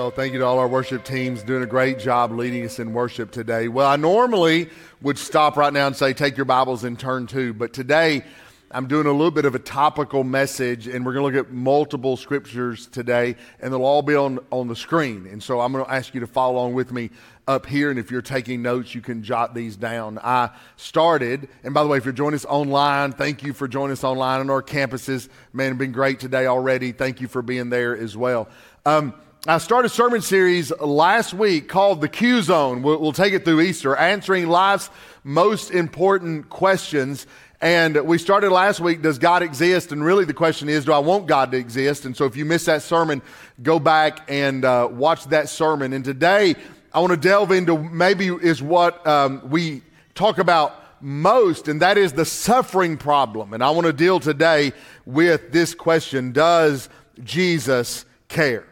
Well, thank you to all our worship teams doing a great job leading us in worship today. Well, I normally would stop right now and say, take your Bibles and turn to, but today I'm doing a little bit of a topical message, and we're going to look at multiple scriptures today, and they'll all be on, on the screen. And so I'm going to ask you to follow along with me up here, and if you're taking notes, you can jot these down. I started, and by the way, if you're joining us online, thank you for joining us online on our campuses. Man, it's been great today already. Thank you for being there as well. Um, I started a sermon series last week called The Q Zone. We'll, we'll, take it through Easter, answering life's most important questions. And we started last week, Does God exist? And really the question is, Do I want God to exist? And so if you missed that sermon, go back and uh, watch that sermon. And today, I want to delve into maybe is what um, we talk about most, and that is the suffering problem. And I want to deal today with this question Does Jesus care?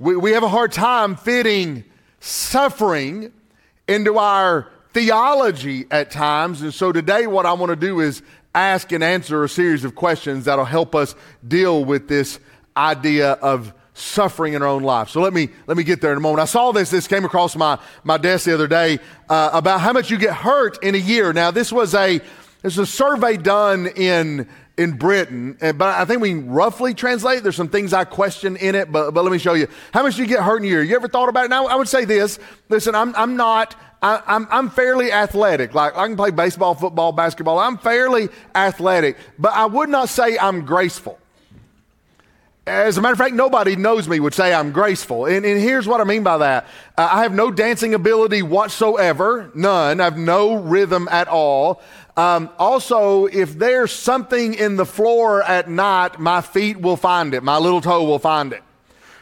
We, we have a hard time fitting suffering into our theology at times. And so today, what I want to do is ask and answer a series of questions that'll help us deal with this idea of suffering in our own life. So let me let me get there in a moment. I saw this. This came across my my desk the other day uh, about how much you get hurt in a year. Now this was a this was a survey done in in Britain, but I think we roughly translate. There's some things I question in it, but, but let me show you. How much do you get hurt in a year? You ever thought about it? Now, I would say this. Listen, I'm, I'm not, I, I'm, I'm fairly athletic. Like, I can play baseball, football, basketball. I'm fairly athletic, but I would not say I'm graceful. As a matter of fact, nobody knows me would say I'm graceful. And, and here's what I mean by that uh, I have no dancing ability whatsoever, none. I have no rhythm at all. Um, also, if there's something in the floor at night, my feet will find it. My little toe will find it.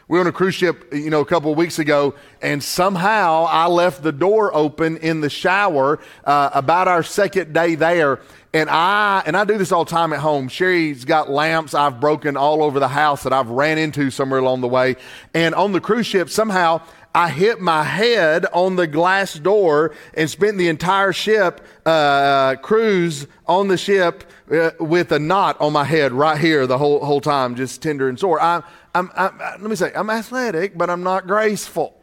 We were on a cruise ship, you know, a couple of weeks ago, and somehow I left the door open in the shower uh, about our second day there. And I and I do this all the time at home. Sherry's got lamps I've broken all over the house that I've ran into somewhere along the way. And on the cruise ship, somehow I hit my head on the glass door and spent the entire ship uh, cruise on the ship uh, with a knot on my head right here the whole whole time, just tender and sore. I, I'm, I'm, let me say, I'm athletic, but I'm not graceful.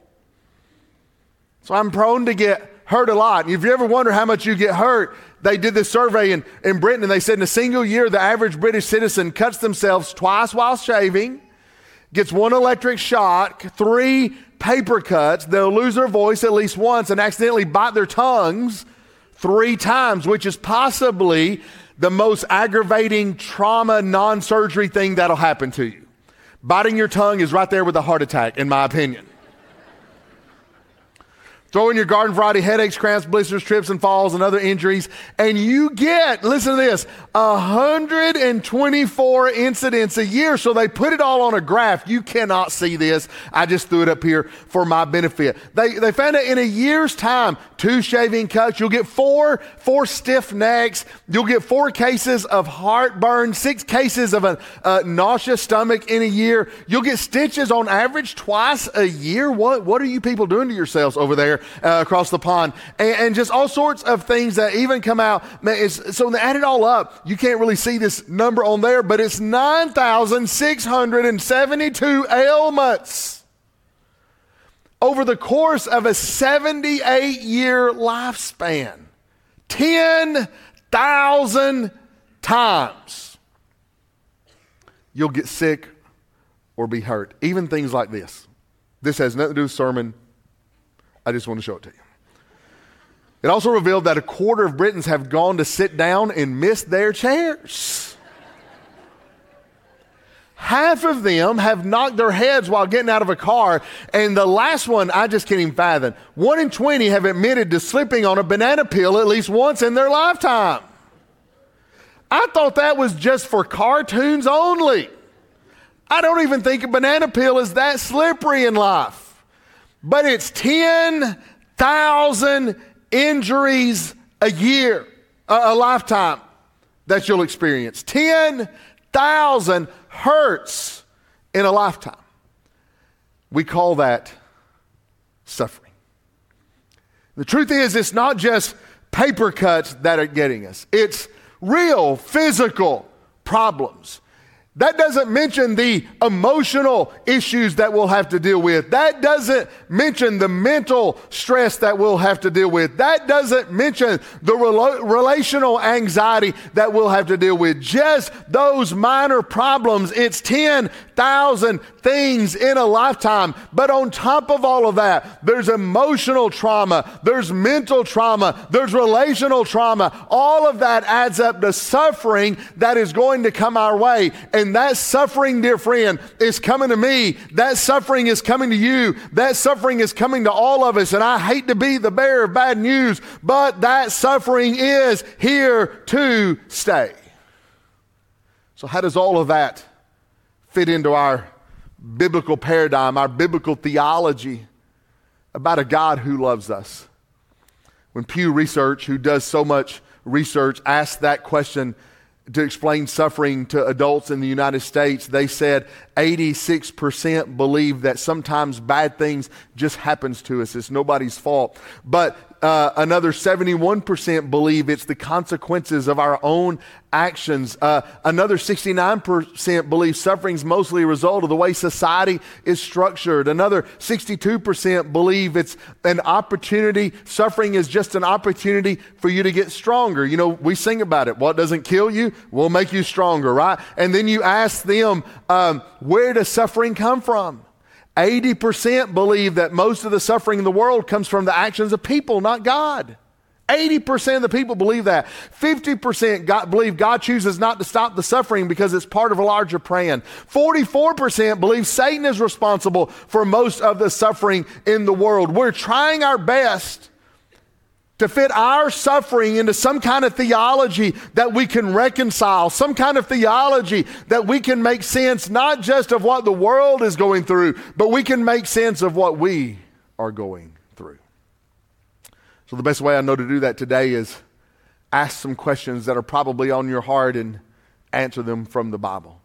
So I'm prone to get hurt a lot. And if you ever wonder how much you get hurt, they did this survey in, in Britain and they said in a single year, the average British citizen cuts themselves twice while shaving, gets one electric shock, three paper cuts, they'll lose their voice at least once and accidentally bite their tongues three times, which is possibly the most aggravating trauma non surgery thing that'll happen to you. Biting your tongue is right there with a heart attack, in my opinion. Throw in your garden variety headaches, cramps, blisters, trips, and falls, and other injuries, and you get, listen to this, 124 incidents a year. So they put it all on a graph. You cannot see this. I just threw it up here for my benefit. They, they found that in a year's time, two shaving cuts, you'll get four, four stiff necks, you'll get four cases of heartburn, six cases of a, a nauseous stomach in a year. You'll get stitches on average twice a year. What, what are you people doing to yourselves over there? Uh, across the pond, and, and, just all sorts of things that even come out. Man, so when they add it all up, you can't really see this number on there, but it's 9,672 ailments over the course of a 78 year lifespan. 10,000 times you'll get sick or be hurt. Even things like this. This has nothing to do with sermon. I just want to show it to you. It also revealed that a quarter of Britons have gone to sit down and missed their chairs. Half of them have knocked their heads while getting out of a car. And the last one, I just can't even fathom. One in 20 have admitted to slipping on a banana peel at least once in their lifetime. I thought that was just for cartoons only. I don't even think a banana peel is that slippery in life but it's 10,000 10,000 injuries a year, a, a lifetime that you'll experience. 10,000 hurts in a lifetime. We call that suffering. The truth is, it's not just paper cuts that are getting us, it's real physical problems. That doesn't mention the emotional issues that we'll have to deal with. That doesn't mention the mental stress that we'll have to deal with. That doesn't mention the relo- relational anxiety that we'll have to deal with. Just those minor problems. It's 10,000 things in a lifetime. But on top of all of that, there's emotional trauma, there's mental trauma, there's relational trauma. All of that adds up to suffering that is going to come our way. And and that suffering, dear friend, is coming to me. That suffering is coming to you. That suffering is coming to all of us. And I hate to be the bearer of bad news, but that suffering is here to stay. So, how does all of that fit into our biblical paradigm, our biblical theology about a God who loves us? When Pew Research, who does so much research, asked that question, to explain suffering to adults in the United States, they said 86% believe that sometimes bad things just happens to us. It's nobody's fault. But uh, another 71% believe it's the consequences of our own actions. Uh, another 69% believe suffering is mostly a result of the way society is structured. Another 62% believe it's an opportunity. Suffering is just an opportunity for you to get stronger. You know, we sing about it. What doesn't kill you will make you stronger, right? And then you ask them, um, where does suffering come from? 80% believe that most of the suffering in the world comes from the actions of people, not God. 80% of the people believe that. 50% God, believe God chooses not to stop the suffering because it's part of a larger plan. 44% believe Satan is responsible for most of the suffering in the world. We're trying our best to fit our suffering into some kind of theology that we can reconcile, some kind of theology that we can make sense not just of what the world is going through, but we can make sense of what we are going through. So, the best way I know to do that today is ask some questions that are probably on your heart and answer them from the Bible.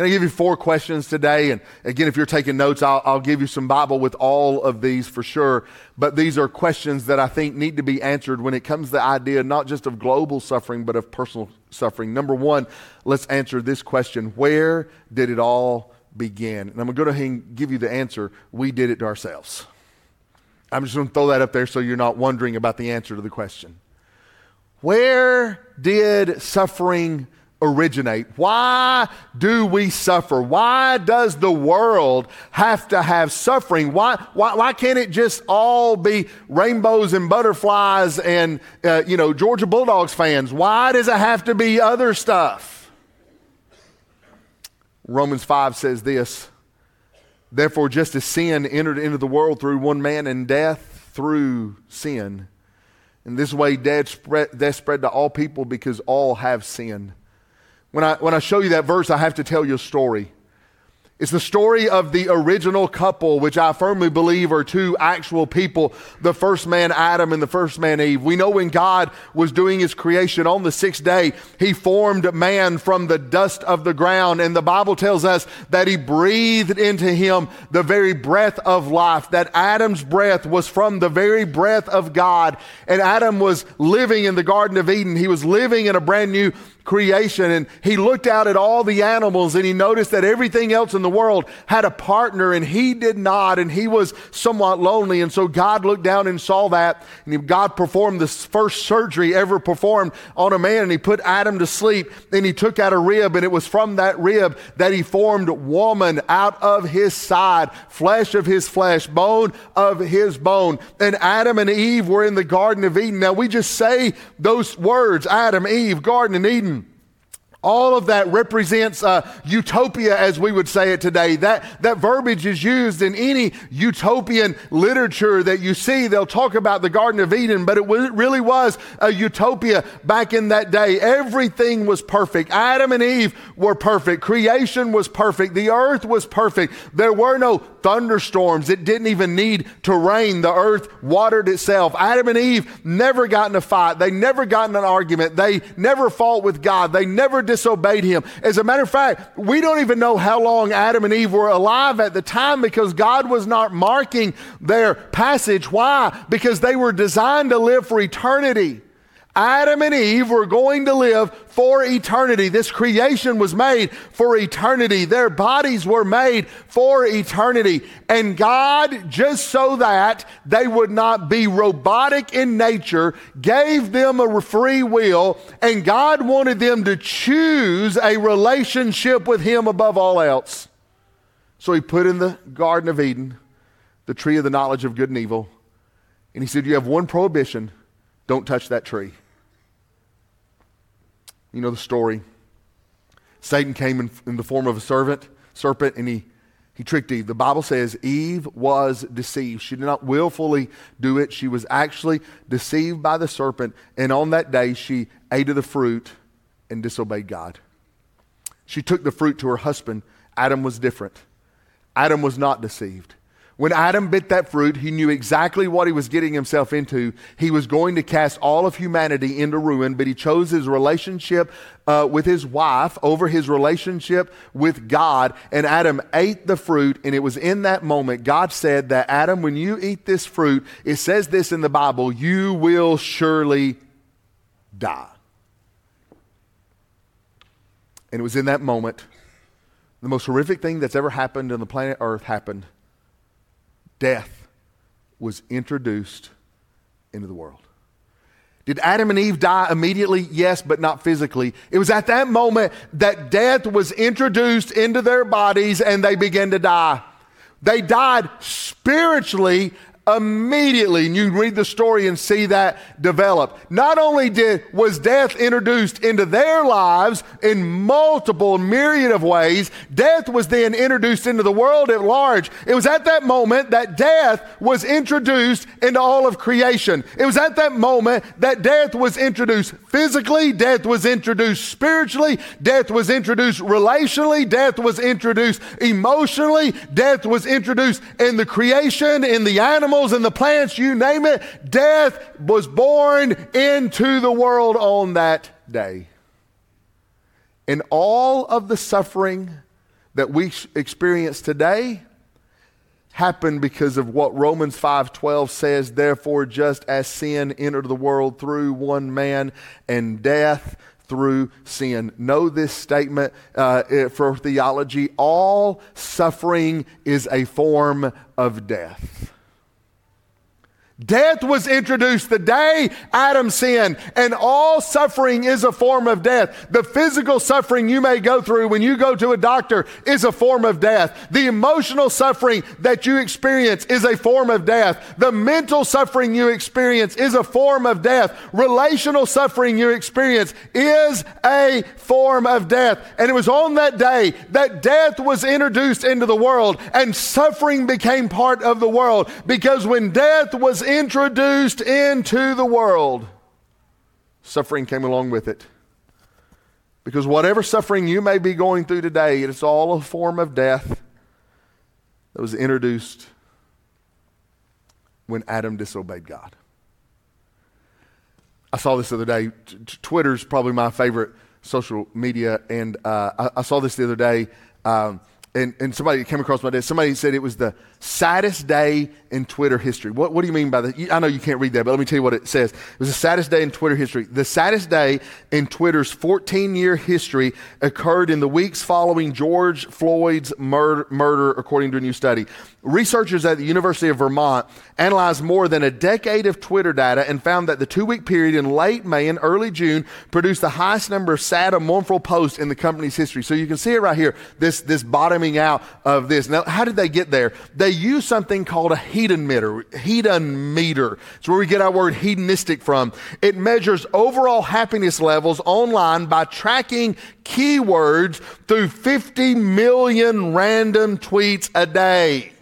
Can I give you four questions today? And again, if you're taking notes, I'll, I'll, give you some Bible with all of these for sure. But these are questions that I think need to be answered when it comes to the idea not just of global suffering, but of personal suffering. Number one, let's answer this question Where did it all begin? And I'm going to go ahead and give you the answer. We did it to ourselves. I'm just going to throw that up there so you're not wondering about the answer to the question. Where did suffering originate? Why do we suffer? Why does the world have to have suffering? Why, why, why can't it just all be rainbows and butterflies and, uh, you know, Georgia Bulldogs fans? Why does it have to be other stuff? Romans 5 says this Therefore, just as sin entered into the world through one man and death through sin, in this way death spread, death spread to all people because all have sinned. When I, when I show you that verse, I have to tell you a story. It's the story of the original couple, which I firmly believe are two actual people the first man Adam and the first man Eve. We know when God was doing his creation on the sixth day, he formed man from the dust of the ground. And the Bible tells us that he breathed into him the very breath of life, that Adam's breath was from the very breath of God. And Adam was living in the Garden of Eden. He was living in a brand new creation and he looked out at all the animals and he noticed that everything else in the world had a partner and he did not and he was somewhat lonely and so God looked down and saw that and God performed the first surgery ever performed on a man and he put Adam to sleep and he took out a rib and it was from that rib that he formed woman out of his side flesh of his flesh bone of his bone. And Adam and Eve were in the garden of Eden. Now we just say those words Adam Eve garden of Eden All of that represents uh, utopia, as we would say it today. That, that verbiage is used in any utopian literature that you see. They'll talk about the Garden of Eden, but it w- really was a utopia back in that day. Everything was perfect. Adam and Eve were perfect. Creation was perfect. The earth was perfect. There were no thunderstorms. It didn't even need to rain. The earth watered itself. Adam and Eve never got in a fight. They never got in an argument. They never fought with God. They never disobeyed him. As a matter of fact, we don't even know how long Adam and Eve were alive at the time because God was not marking their passage. Why? Because they were designed to live for eternity. Adam and Eve were going to live for eternity. This creation was made for eternity. Their bodies were made for eternity. And God, just so that they would not be robotic in nature, gave them a free will, and God wanted them to choose a relationship with Him above all else. So He put in the Garden of Eden the tree of the knowledge of good and evil. And He said, You have one prohibition don't touch that tree. You know the story. Satan came in, in the form of a servant, serpent, and he, he tricked Eve. The Bible says Eve was deceived. She did not willfully do it. She was actually deceived by the serpent. And on that day, she ate of the fruit and disobeyed God. She took the fruit to her husband. Adam was different. Adam was not deceived. When Adam bit that fruit, he knew exactly what he was getting himself into. He was going to cast all of humanity into ruin, but he chose his relationship uh, with his wife over his relationship with God. And Adam ate the fruit, and it was in that moment God said that, Adam, when you eat this fruit, it says this in the Bible, you will surely die. And it was in that moment, the most horrific thing that's ever happened on the planet Earth happened death was introduced into the world. Did Adam and Eve die immediately? Yes, but not physically. It was at that moment that death was introduced into their bodies and they began to die. They died spiritually immediately and you read the story and see that develop. Not only did was death introduced into their lives in multiple myriad of ways death was then introduced into the world at large. It was at that moment that death was introduced into all of creation. It was at that moment that death was introduced physically death was introduced spiritually death was introduced relationally death was introduced emotionally death was introduced in the creation in the animals animals and the plants, you name it, death was born into the world on that day. And all of the suffering that we experience today happened because of what Romans 5:12 says, therefore just as sin entered the world through one man and death through sin. Know this statement uh, for theology all suffering is a form of death. Death was introduced the day Adam sinned, and all suffering is a form of death. The physical suffering you may go through when you go to a doctor is a form of death. The emotional suffering that you experience is a form of death. The mental suffering you experience is a form of death. Relational suffering you experience is a form of death. And it was on that day that death was introduced into the world and suffering became part of the world because when death was introduced into the world, suffering came along with it. Because whatever suffering you may be going through today, it's all a form of death that was introduced when Adam disobeyed God. I saw this the other day. Twitter's probably my favorite social media, and uh, I, I, saw this the other day. Um, and, and somebody came across my desk. Somebody said it was the saddest day in Twitter history. What, what do you mean by that? I know you can't read that, but let me tell you what it says. It was the saddest day in Twitter history. The saddest day in Twitter's 14 year history occurred in the weeks following George Floyd's murder, murder, according to a new study. Researchers at the University of Vermont analyzed more than a decade of Twitter data and found that the two week period in late May and early June produced the highest number of sad and mournful posts in the company's history. So you can see it right here. This, this bottom coming out of this. Now, how did they get there? They used something called a hedonometer. Hedon meter. It's where we get our word hedonistic from. It measures overall happiness levels online by tracking keywords through 50 million random tweets a day.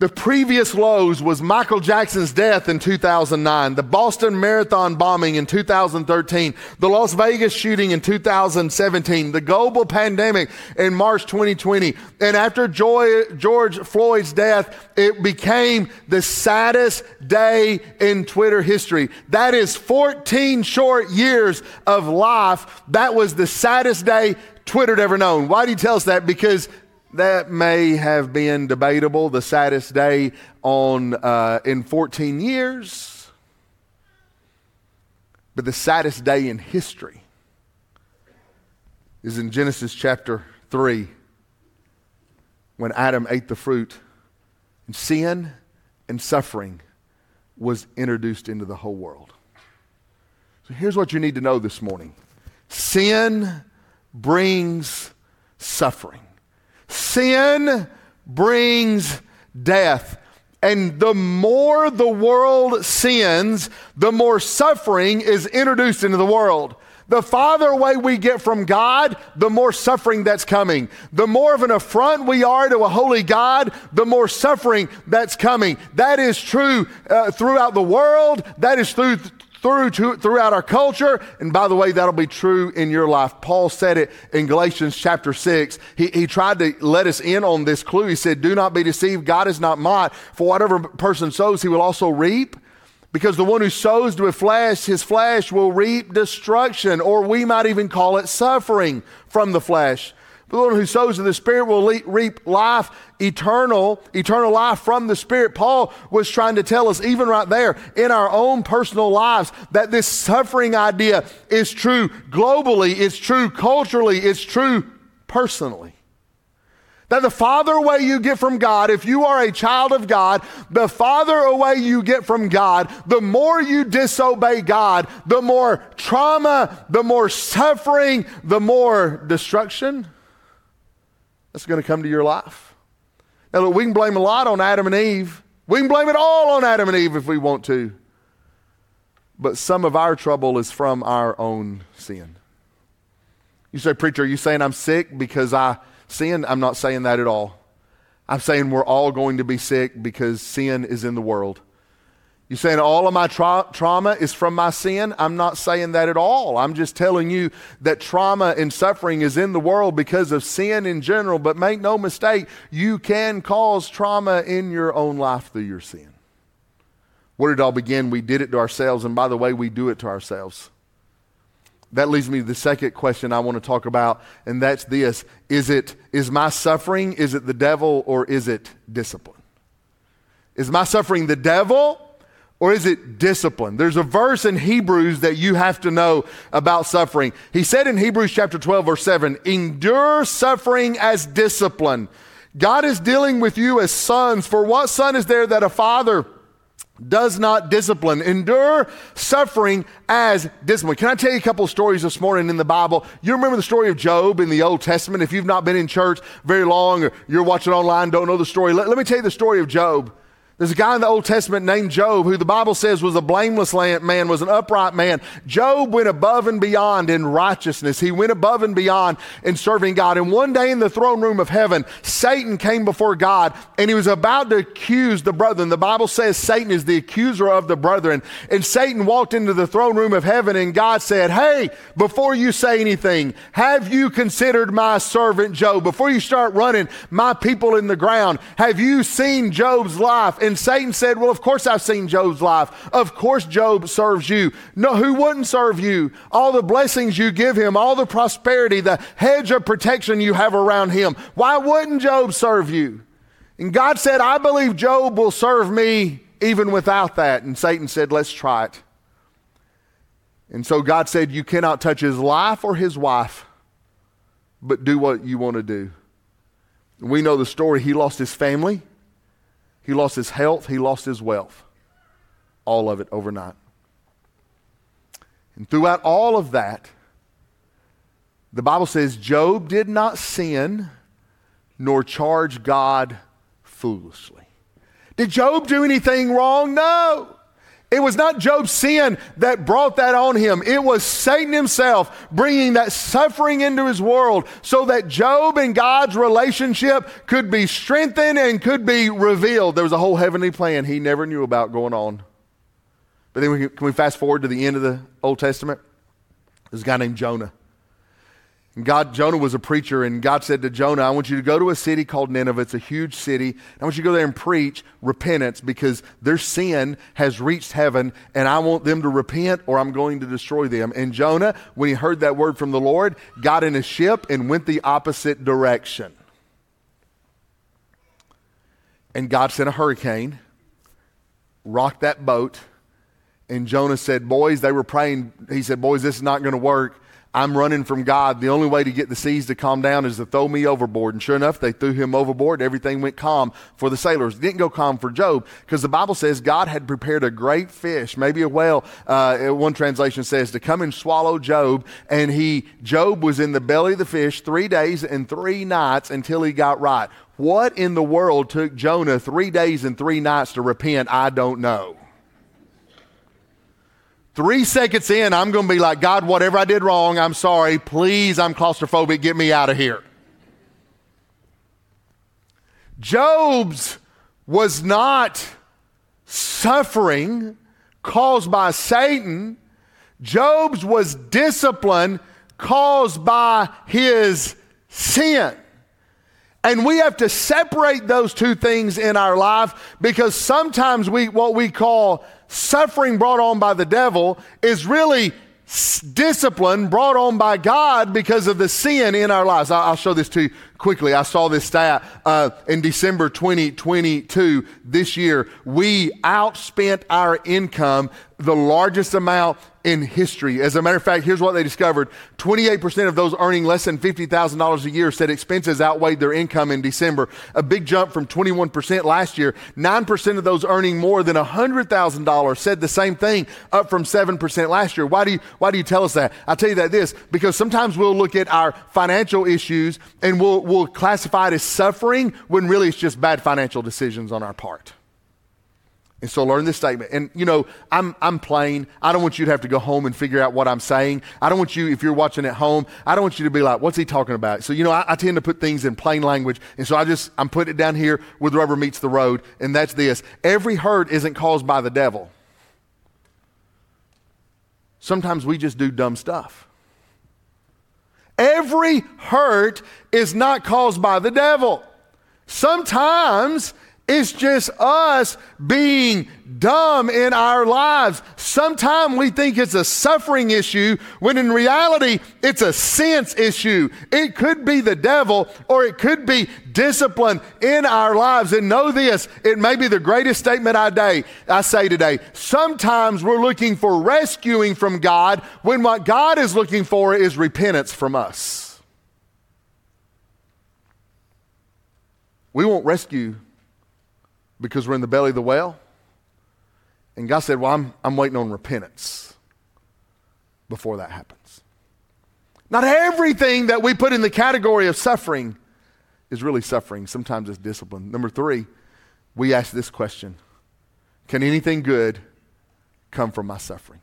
The previous lows was Michael Jackson's death in 2009, the Boston Marathon bombing in 2013, the Las Vegas shooting in 2017, the global pandemic in March 2020. And after George Floyd's death, it became the saddest day in Twitter history. That is 14 short years of life. That was the saddest day Twitter had ever known. Why do you tell us that? Because that may have been debatable, the saddest day on, uh, in 14 years, but the saddest day in history is in Genesis chapter 3 when Adam ate the fruit and sin and suffering was introduced into the whole world. So here's what you need to know this morning sin brings suffering. Sin brings death. And the more the world sins, the more suffering is introduced into the world. The farther away we get from God, the more suffering that's coming. The more of an affront we are to a holy God, the more suffering that's coming. That is true uh, throughout the world. That is through through to, throughout our culture. And by the way, that'll be true in your life. Paul said it in Galatians chapter 6. He, he tried to let us in on this clue. He said, Do not be deceived. God is not mocked. For whatever person sows, he will also reap. Because the one who sows to his flesh, his flesh will reap destruction, or we might even call it suffering from the flesh. The one who sows in the Spirit will reap life eternal, eternal life from the Spirit. Paul was trying to tell us, even right there in our own personal lives, that this suffering idea is true globally, it's true culturally, it's true personally. That the farther away you get from God, if you are a child of God, the farther away you get from God, the more you disobey God, the more trauma, the more suffering, the more destruction that's going to come to your life. Now, look, we can blame a lot on Adam and Eve. We can blame it all on Adam and Eve if we want to. But some of our trouble is from our own sin. You say, Preacher, are you saying I'm sick because I sin? I'm not saying that at all. I'm saying we're all going to be sick because sin is in the world. You saying all of my tra- trauma is from my sin? I'm not saying that at all. I'm just telling you that trauma and suffering is in the world because of sin in general. But make no mistake, you can cause trauma in your own life through your sin. Where did it all begin? We did it to ourselves. And by the way, we do it to ourselves. That leads me to the second question I want to talk about, and that's this. Is it is my suffering, is it the devil, or is it discipline? Is my suffering the devil? Or is it discipline? There's a verse in Hebrews that you have to know about suffering. He said in Hebrews chapter 12, verse 7, endure suffering as discipline. God is dealing with you as sons. For what son is there that a father does not discipline? Endure suffering as discipline. Can I tell you a couple of stories this morning in the Bible? You remember the story of Job in the Old Testament? If you've not been in church very long or you're watching online, don't know the story, let, let me tell you the story of Job. There's a guy in the Old Testament named Job who the Bible says was a blameless man, was an upright man. Job went above and beyond in righteousness. He went above and beyond in serving God. And one day in the throne room of heaven, Satan came before God and he was about to accuse the brethren. The Bible says Satan is the accuser of the brethren. And Satan walked into the throne room of heaven and God said, Hey, before you say anything, have you considered my servant Job? Before you start running my people in the ground, have you seen Job's life? And Satan said, Well, of course I've seen Job's life. Of course Job serves you. No, who wouldn't serve you? All the blessings you give him, all the prosperity, the hedge of protection you have around him. Why wouldn't Job serve you? And God said, I believe Job will serve me even without that. And Satan said, Let's try it. And so God said, You cannot touch his life or his wife, but do what you want to do. We know the story. He lost his family. He lost his health, he lost his wealth. All of it overnight. And throughout all of that, the Bible says Job did not sin nor charge God foolishly. Did Job do anything wrong? No. It was not Job's sin that brought that on him. It was Satan himself bringing that suffering into his world so that Job and God's relationship could be strengthened and could be revealed. There was a whole heavenly plan he never knew about going on. But then we can, can we fast forward to the end of the Old Testament? There's a guy named Jonah. God, Jonah was a preacher, and God said to Jonah, I want you to go to a city called Nineveh. It's a huge city. I want you to go there and preach repentance because their sin has reached heaven, and I want them to repent or I'm going to destroy them. And Jonah, when he heard that word from the Lord, got in a ship and went the opposite direction. And God sent a hurricane, rocked that boat, and Jonah said, Boys, they were praying. He said, Boys, this is not going to work. I'm running from God. The only way to get the seas to calm down is to throw me overboard. And sure enough, they threw him overboard. Everything went calm for the sailors. It didn't go calm for Job because the Bible says God had prepared a great fish, maybe a whale. Uh, one translation says to come and swallow Job. And he, Job was in the belly of the fish three days and three nights until he got right. What in the world took Jonah three days and three nights to repent? I don't know. Three seconds in, I'm going to be like, God, whatever I did wrong, I'm sorry. Please, I'm claustrophobic. Get me out of here. Job's was not suffering caused by Satan. Job's was discipline caused by his sin. And we have to separate those two things in our life because sometimes we, what we call suffering brought on by the devil is really discipline brought on by God because of the sin in our lives. I'll show this to you quickly. I saw this stat uh, in December 2022 this year. We outspent our income the largest amount in history. As a matter of fact, here's what they discovered 28% of those earning less than $50,000 a year said expenses outweighed their income in December, a big jump from 21% last year. 9% of those earning more than $100,000 said the same thing, up from 7% last year. Why do, you, why do you tell us that? I'll tell you that this because sometimes we'll look at our financial issues and we'll, we'll classify it as suffering when really it's just bad financial decisions on our part. And so learn this statement. And you know, I'm I'm plain. I don't want you to have to go home and figure out what I'm saying. I don't want you, if you're watching at home, I don't want you to be like, what's he talking about? So, you know, I, I tend to put things in plain language. And so I just I'm putting it down here where the rubber meets the road, and that's this. Every hurt isn't caused by the devil. Sometimes we just do dumb stuff. Every hurt is not caused by the devil. Sometimes it's just us being dumb in our lives. Sometimes we think it's a suffering issue when in reality it's a sense issue. It could be the devil or it could be discipline in our lives. And know this, it may be the greatest statement I, day, I say today. Sometimes we're looking for rescuing from God when what God is looking for is repentance from us. We won't rescue because we're in the belly of the whale? And God said, Well, I'm, I'm waiting on repentance before that happens. Not everything that we put in the category of suffering is really suffering. Sometimes it's discipline. Number three, we ask this question Can anything good come from my suffering?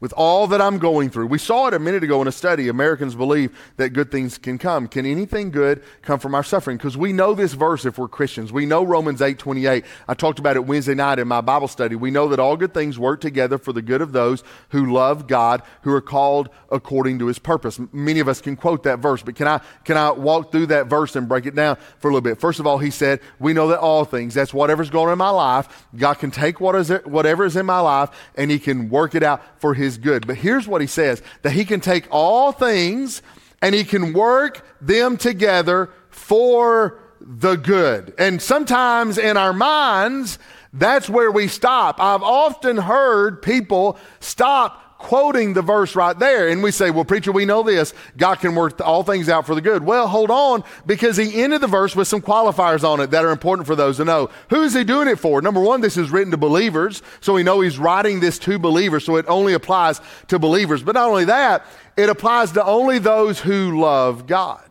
With all that I'm going through. We saw it a minute ago in a study. Americans believe that good things can come. Can anything good come from our suffering? Because we know this verse if we're Christians. We know Romans 8 28. I talked about it Wednesday night in my Bible study. We know that all good things work together for the good of those who love God, who are called according to his purpose. Many of us can quote that verse, but can I, can I walk through that verse and break it down for a little bit? First of all, he said, We know that all things, that's whatever's going on in my life, God can take what is whatever is in my life and he can work it out for his is good. But here's what he says that he can take all things and he can work them together for the good. And sometimes in our minds, that's where we stop. I've often heard people stop quoting the verse right there. And we say, well, preacher, we know this. God can work all things out for the good. Well, hold on, because he ended the verse with some qualifiers on it that are important for those to know. Who is he doing it for? Number one, this is written to believers. So we know he's writing this to believers. So it only applies to believers. But not only that, it applies to only those who love God.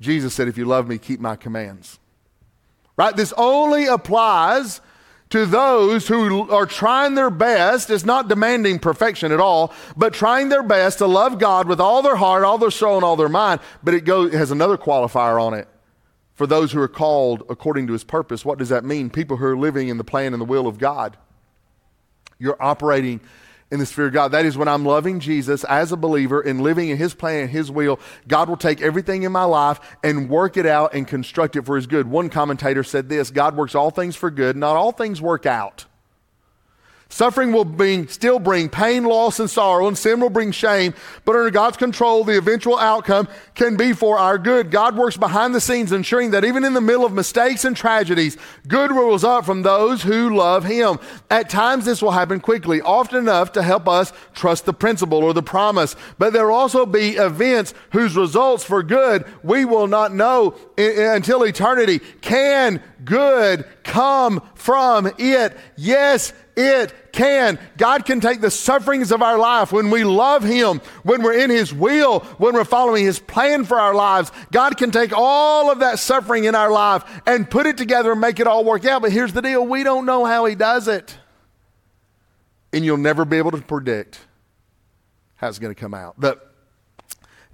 Jesus said, if you love me, keep my commands. Right? This only applies to those who are trying their best. It's not demanding perfection at all, but trying their best to love God with all their heart, all their soul, and all their mind. But it, goes, it has another qualifier on it. For those who are called according to his purpose, what does that mean? People who are living in the plan and the will of God. You're operating in the Spirit of God. That is when I'm loving Jesus as a believer and living in His plan and His will. God will take everything in my life and work it out and construct it for His good. One commentator said this God works all things for good, not all things work out. Suffering will bring, still bring pain, loss, and sorrow, and sin will bring shame. But under God's control, the eventual outcome can be for our good. God works behind the scenes, ensuring that even in the middle of mistakes and tragedies, good rolls up from those who love Him. At times, this will happen quickly, often enough to help us trust the principle or the promise. But there will also be events whose results for good we will not know until eternity. Can good come from it? Yes, it can. God can take the sufferings of our life when we love Him, when we're in His will, when we're following His plan for our lives. God can take all of that suffering in our life and put it together and make it all work out. But here's the deal we don't know how He does it. And you'll never be able to predict how it's going to come out. But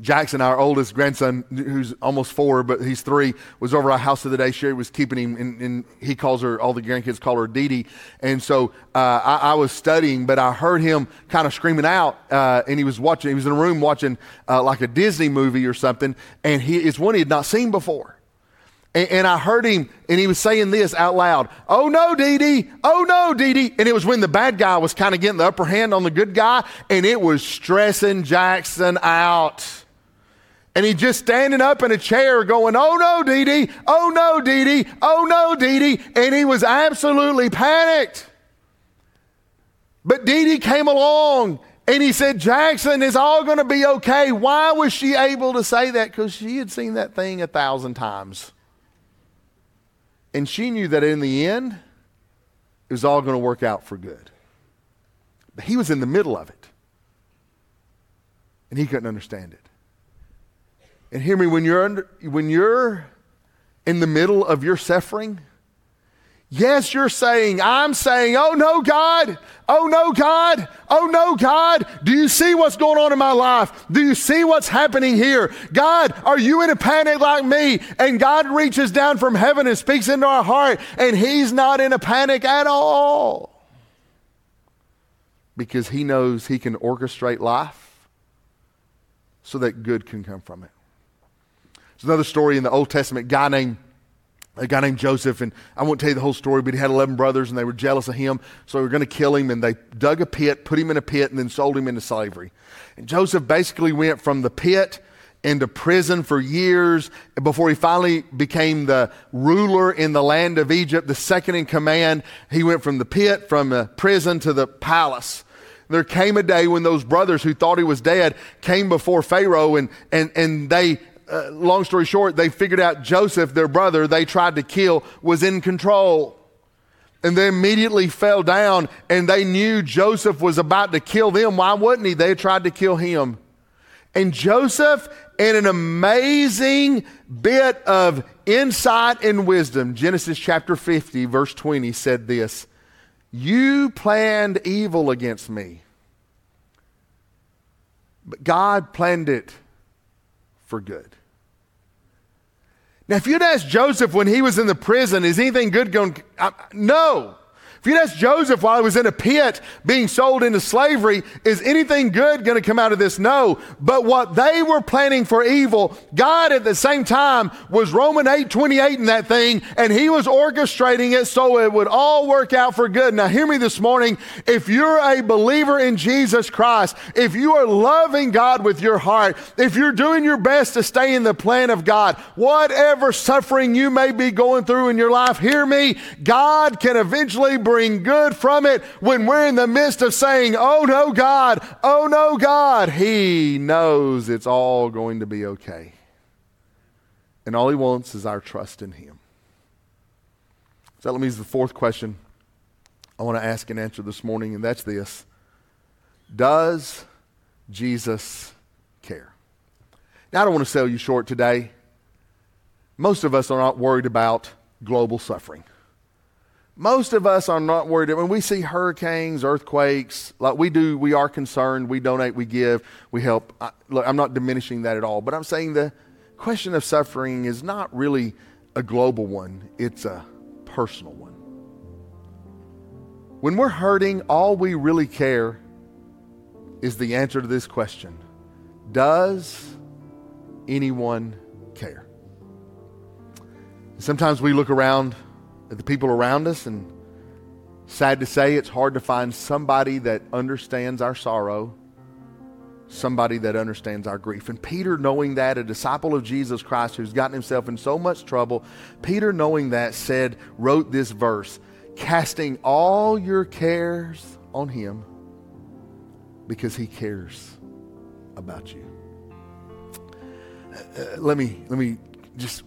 Jackson, our oldest grandson, who's almost four, but he's three, was over our house the other day. Sherry was keeping him, and, and, he calls her, all the grandkids call her Dee Dee. And so uh, I, I, was studying, but I heard him kind of screaming out, uh, and he was watching, he was in a room watching uh, like a Disney movie or something, and he, it's one he had not seen before. And, and I heard him, and he was saying this out loud Oh no, Dee Dee! Oh no, Dee Dee! And it was when the bad guy was kind of getting the upper hand on the good guy, and it was stressing Jackson out. And he's just standing up in a chair going, Oh no, Dee Dee. Oh no, Dee Dee. Oh no, Dee Dee. And he was absolutely panicked. But Dee Dee came along and he said, Jackson, is all going to be okay. Why was she able to say that? Because she had seen that thing a thousand times. And she knew that in the end, it was all going to work out for good. But he was in the middle of it. And he couldn't understand it. And hear me, when you're, under, when you're in the middle of your suffering, yes, you're saying, I'm saying, oh no, God, oh no, God, oh no, God, do you see what's going on in my life? Do you see what's happening here? God, are you in a panic like me? And God reaches down from heaven and speaks into our heart, and He's not in a panic at all because He knows He can orchestrate life so that good can come from it. There's another story in the Old Testament, guy named a guy named Joseph, and I won't tell you the whole story, but he had 11 brothers and they were jealous of him, so they were going to kill him, and they dug a pit, put him in a pit, and then sold him into slavery. And Joseph basically went from the pit into prison for years before he finally became the ruler in the land of Egypt, the second in command. He went from the pit, from the prison to the palace. There came a day when those brothers who thought he was dead came before Pharaoh and, and, and they uh, long story short, they figured out Joseph, their brother, they tried to kill, was in control. And they immediately fell down and they knew Joseph was about to kill them. Why wouldn't he? They tried to kill him. And Joseph, in an amazing bit of insight and wisdom, Genesis chapter 50, verse 20, said this You planned evil against me, but God planned it for good. Now, if you'd asked Joseph when he was in the prison, is anything good going? Uh, no. If you'd asked Joseph while he was in a pit being sold into slavery, is anything good going to come out of this? No. But what they were planning for evil, God at the same time was Roman 8 28 in that thing, and he was orchestrating it so it would all work out for good. Now, hear me this morning. If you're a believer in Jesus Christ, if you are loving God with your heart, if you're doing your best to stay in the plan of God, whatever suffering you may be going through in your life, hear me, God can eventually bring bring good from it when we're in the midst of saying, Oh no, God, oh no, God. He knows it's all going to be okay. And all He wants is our trust in Him. So that leaves the fourth question I want to ask and answer this morning, and that's this Does Jesus care? Now, I don't want to sell you short today. Most of us are not worried about global suffering. Most of us are not worried. When we see hurricanes, earthquakes, like we do, we are concerned. We donate, we give, we help. I, look, I'm not diminishing that at all, but I'm saying the question of suffering is not really a global one, it's a personal one. When we're hurting, all we really care is the answer to this question Does anyone care? Sometimes we look around the people around us, and sad to say, it's hard to find somebody that understands our sorrow, somebody that understands our grief. And Peter, knowing that, a disciple of Jesus Christ who's gotten himself in so much trouble, Peter, knowing that, said, wrote this verse casting all your cares on him because he cares about you. Uh, let me let me just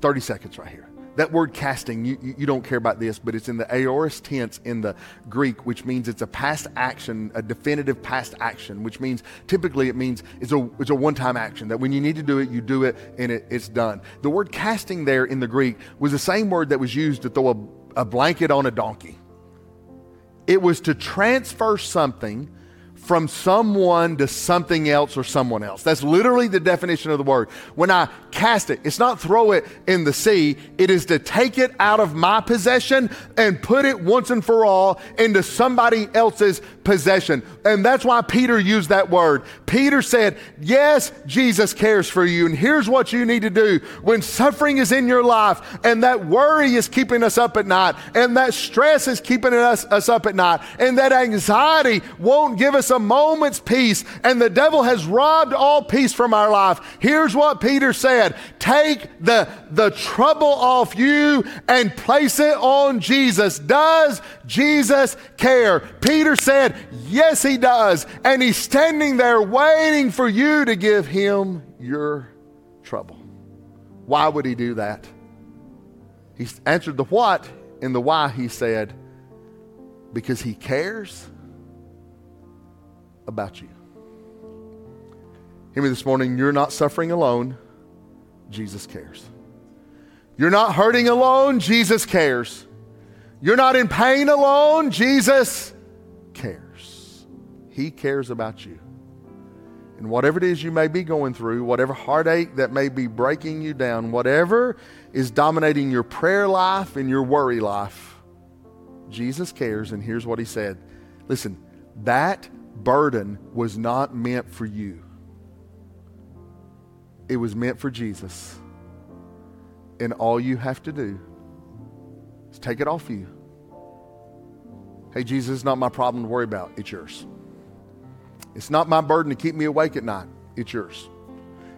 30 seconds right here. That word casting, you, you don't care about this, but it's in the aorist tense in the Greek, which means it's a past action, a definitive past action, which means typically it means it's a, it's a one time action, that when you need to do it, you do it and it, it's done. The word casting there in the Greek was the same word that was used to throw a a blanket on a donkey. It was to transfer something from someone to something else or someone else. That's literally the definition of the word. When I cast it, it's not throw it in the sea, it is to take it out of my possession and put it once and for all into somebody else's possession. And that's why Peter used that word. Peter said, Yes, Jesus cares for you. And here's what you need to do when suffering is in your life and that worry is keeping us up at night and that stress is keeping us, us up at night and that anxiety won't give us a moment's peace, and the devil has robbed all peace from our life. Here's what Peter said Take the, the trouble off you and place it on Jesus. Does Jesus care? Peter said, Yes, he does. And he's standing there waiting for you to give him your trouble. Why would he do that? He answered the what and the why, he said, because he cares about you. Hear me this morning. You're not suffering alone. Jesus cares. You're not hurting alone. Jesus cares. You're not in pain alone. Jesus cares. He cares about you. And whatever it is you may be going through, whatever heartache that may be breaking you down, whatever is dominating your prayer life and your worry life, Jesus cares. And here's what he said Listen, that burden was not meant for you, it was meant for Jesus. And all you have to do take it off you. Hey, Jesus, it's not my problem to worry about, it's yours. It's not my burden to keep me awake at night, it's yours.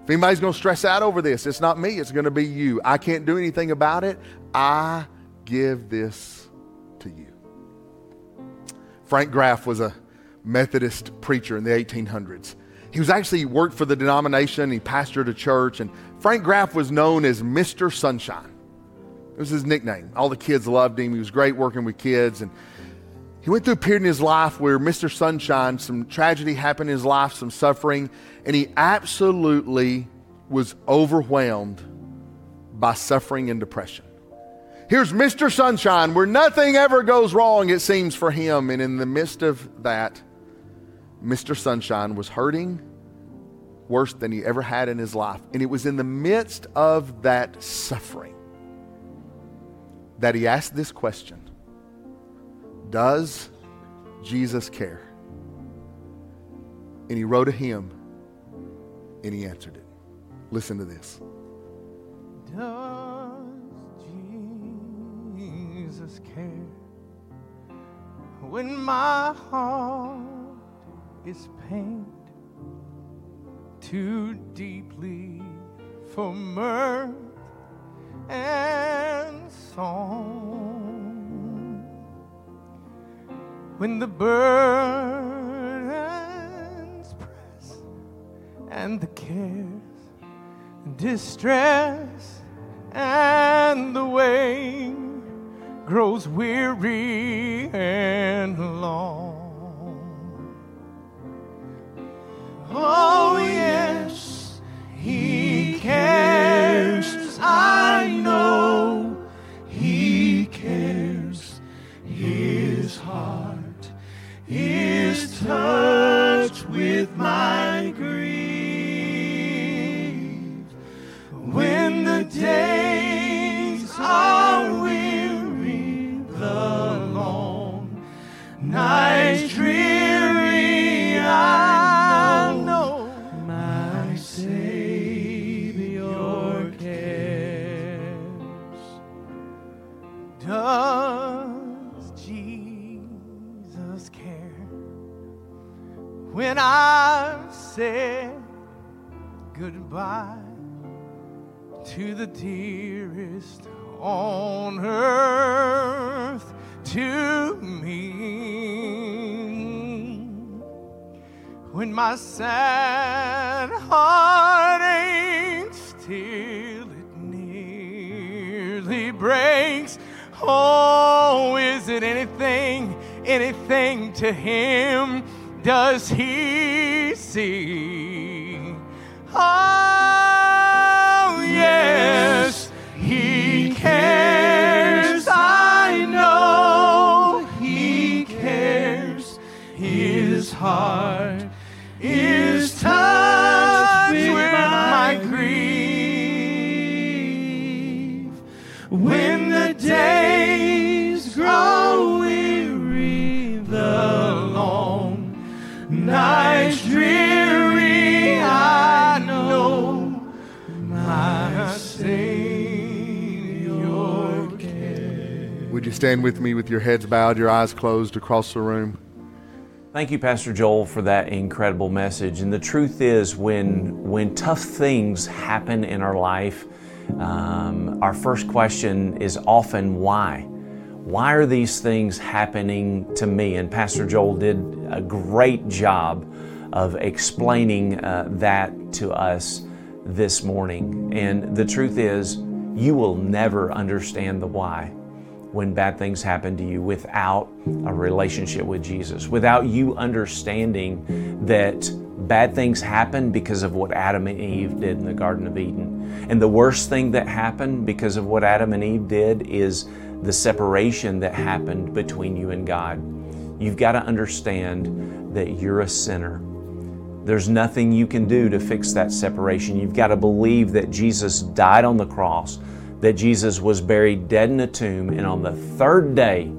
If anybody's going to stress out over this, it's not me, it's going to be you. I can't do anything about it. I give this to you. Frank Graeff was a Methodist preacher in the 1800s. He was actually worked for the denomination. He pastored a church, and Frank Graeff was known as Mr. Sunshine. It was his nickname. All the kids loved him. He was great working with kids, and he went through a period in his life where Mr. Sunshine, some tragedy happened in his life, some suffering, and he absolutely was overwhelmed by suffering and depression. Here's Mr. Sunshine, where nothing ever goes wrong, it seems, for him. And in the midst of that, Mr. Sunshine was hurting worse than he ever had in his life. And it was in the midst of that suffering that he asked this question Does Jesus care? And he wrote a hymn and he answered it. Listen to this. Does Jesus care when my heart is pained too deeply for mirth and song. when the burdens press and the cares distress and the way grows weary and long. Oh, yes, He cares. I heart is touched with goodbye to the dearest on earth to me? When my sad heart aches till it nearly breaks. Oh, is it anything, anything to him? Does he see? Oh, yes, stand with me with your heads bowed, your eyes closed across the room? Thank you, Pastor Joel, for that incredible message. And the truth is, when when tough things happen in our life, um, our first question is often why. Why are these things happening to me? And Pastor Joel did a great job of explaining uh, that to us this morning. And the truth is, you will never understand the why when bad things happen to you without a relationship with Jesus, without you understanding that bad things happen because of what Adam and Eve did in the Garden of Eden. And the worst thing that happened because of what Adam and Eve did is the separation that happened between you and God. You've got to understand that you're a sinner. There's nothing you can do to fix that separation. You've got to believe that Jesus died on the cross, that Jesus was buried dead in a tomb, and on the third day,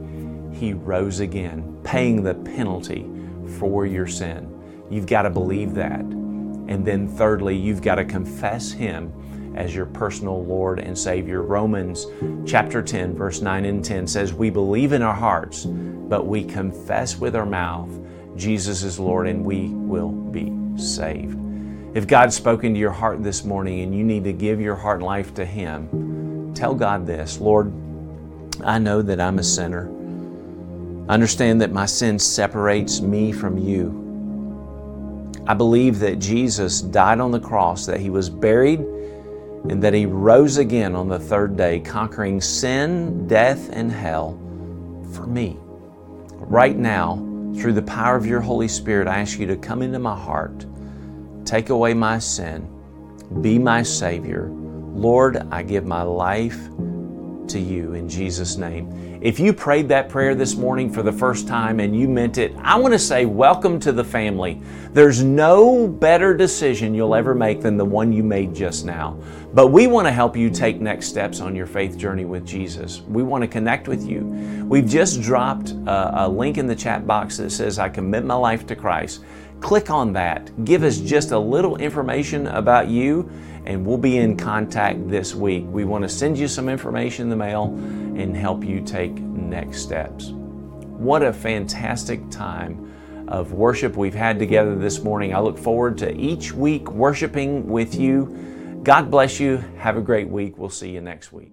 He rose again, paying the penalty for your sin. You've got to believe that. And then, thirdly, you've got to confess Him as your personal Lord and Savior. Romans chapter 10, verse 9 and 10 says, We believe in our hearts, but we confess with our mouth Jesus is Lord, and we will be saved. If God's spoken to your heart this morning and you need to give your heart and life to Him, tell God this Lord, I know that I'm a sinner. Understand that my sin separates me from you. I believe that Jesus died on the cross, that He was buried, and that He rose again on the third day, conquering sin, death, and hell for me. Right now, through the power of your Holy Spirit, I ask you to come into my heart, take away my sin, be my Savior. Lord, I give my life to you in Jesus' name. If you prayed that prayer this morning for the first time and you meant it, I want to say welcome to the family. There's no better decision you'll ever make than the one you made just now. But we want to help you take next steps on your faith journey with Jesus. We want to connect with you. We've just dropped a, a link in the chat box that says, I commit my life to Christ. Click on that. Give us just a little information about you, and we'll be in contact this week. We want to send you some information in the mail and help you take next steps. What a fantastic time of worship we've had together this morning. I look forward to each week worshiping with you. God bless you. Have a great week. We'll see you next week.